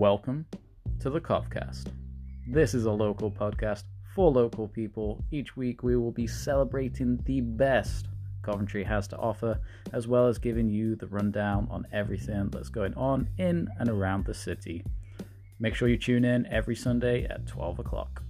Welcome to the Covcast. This is a local podcast for local people. Each week we will be celebrating the best Coventry has to offer, as well as giving you the rundown on everything that's going on in and around the city. Make sure you tune in every Sunday at 12 o'clock.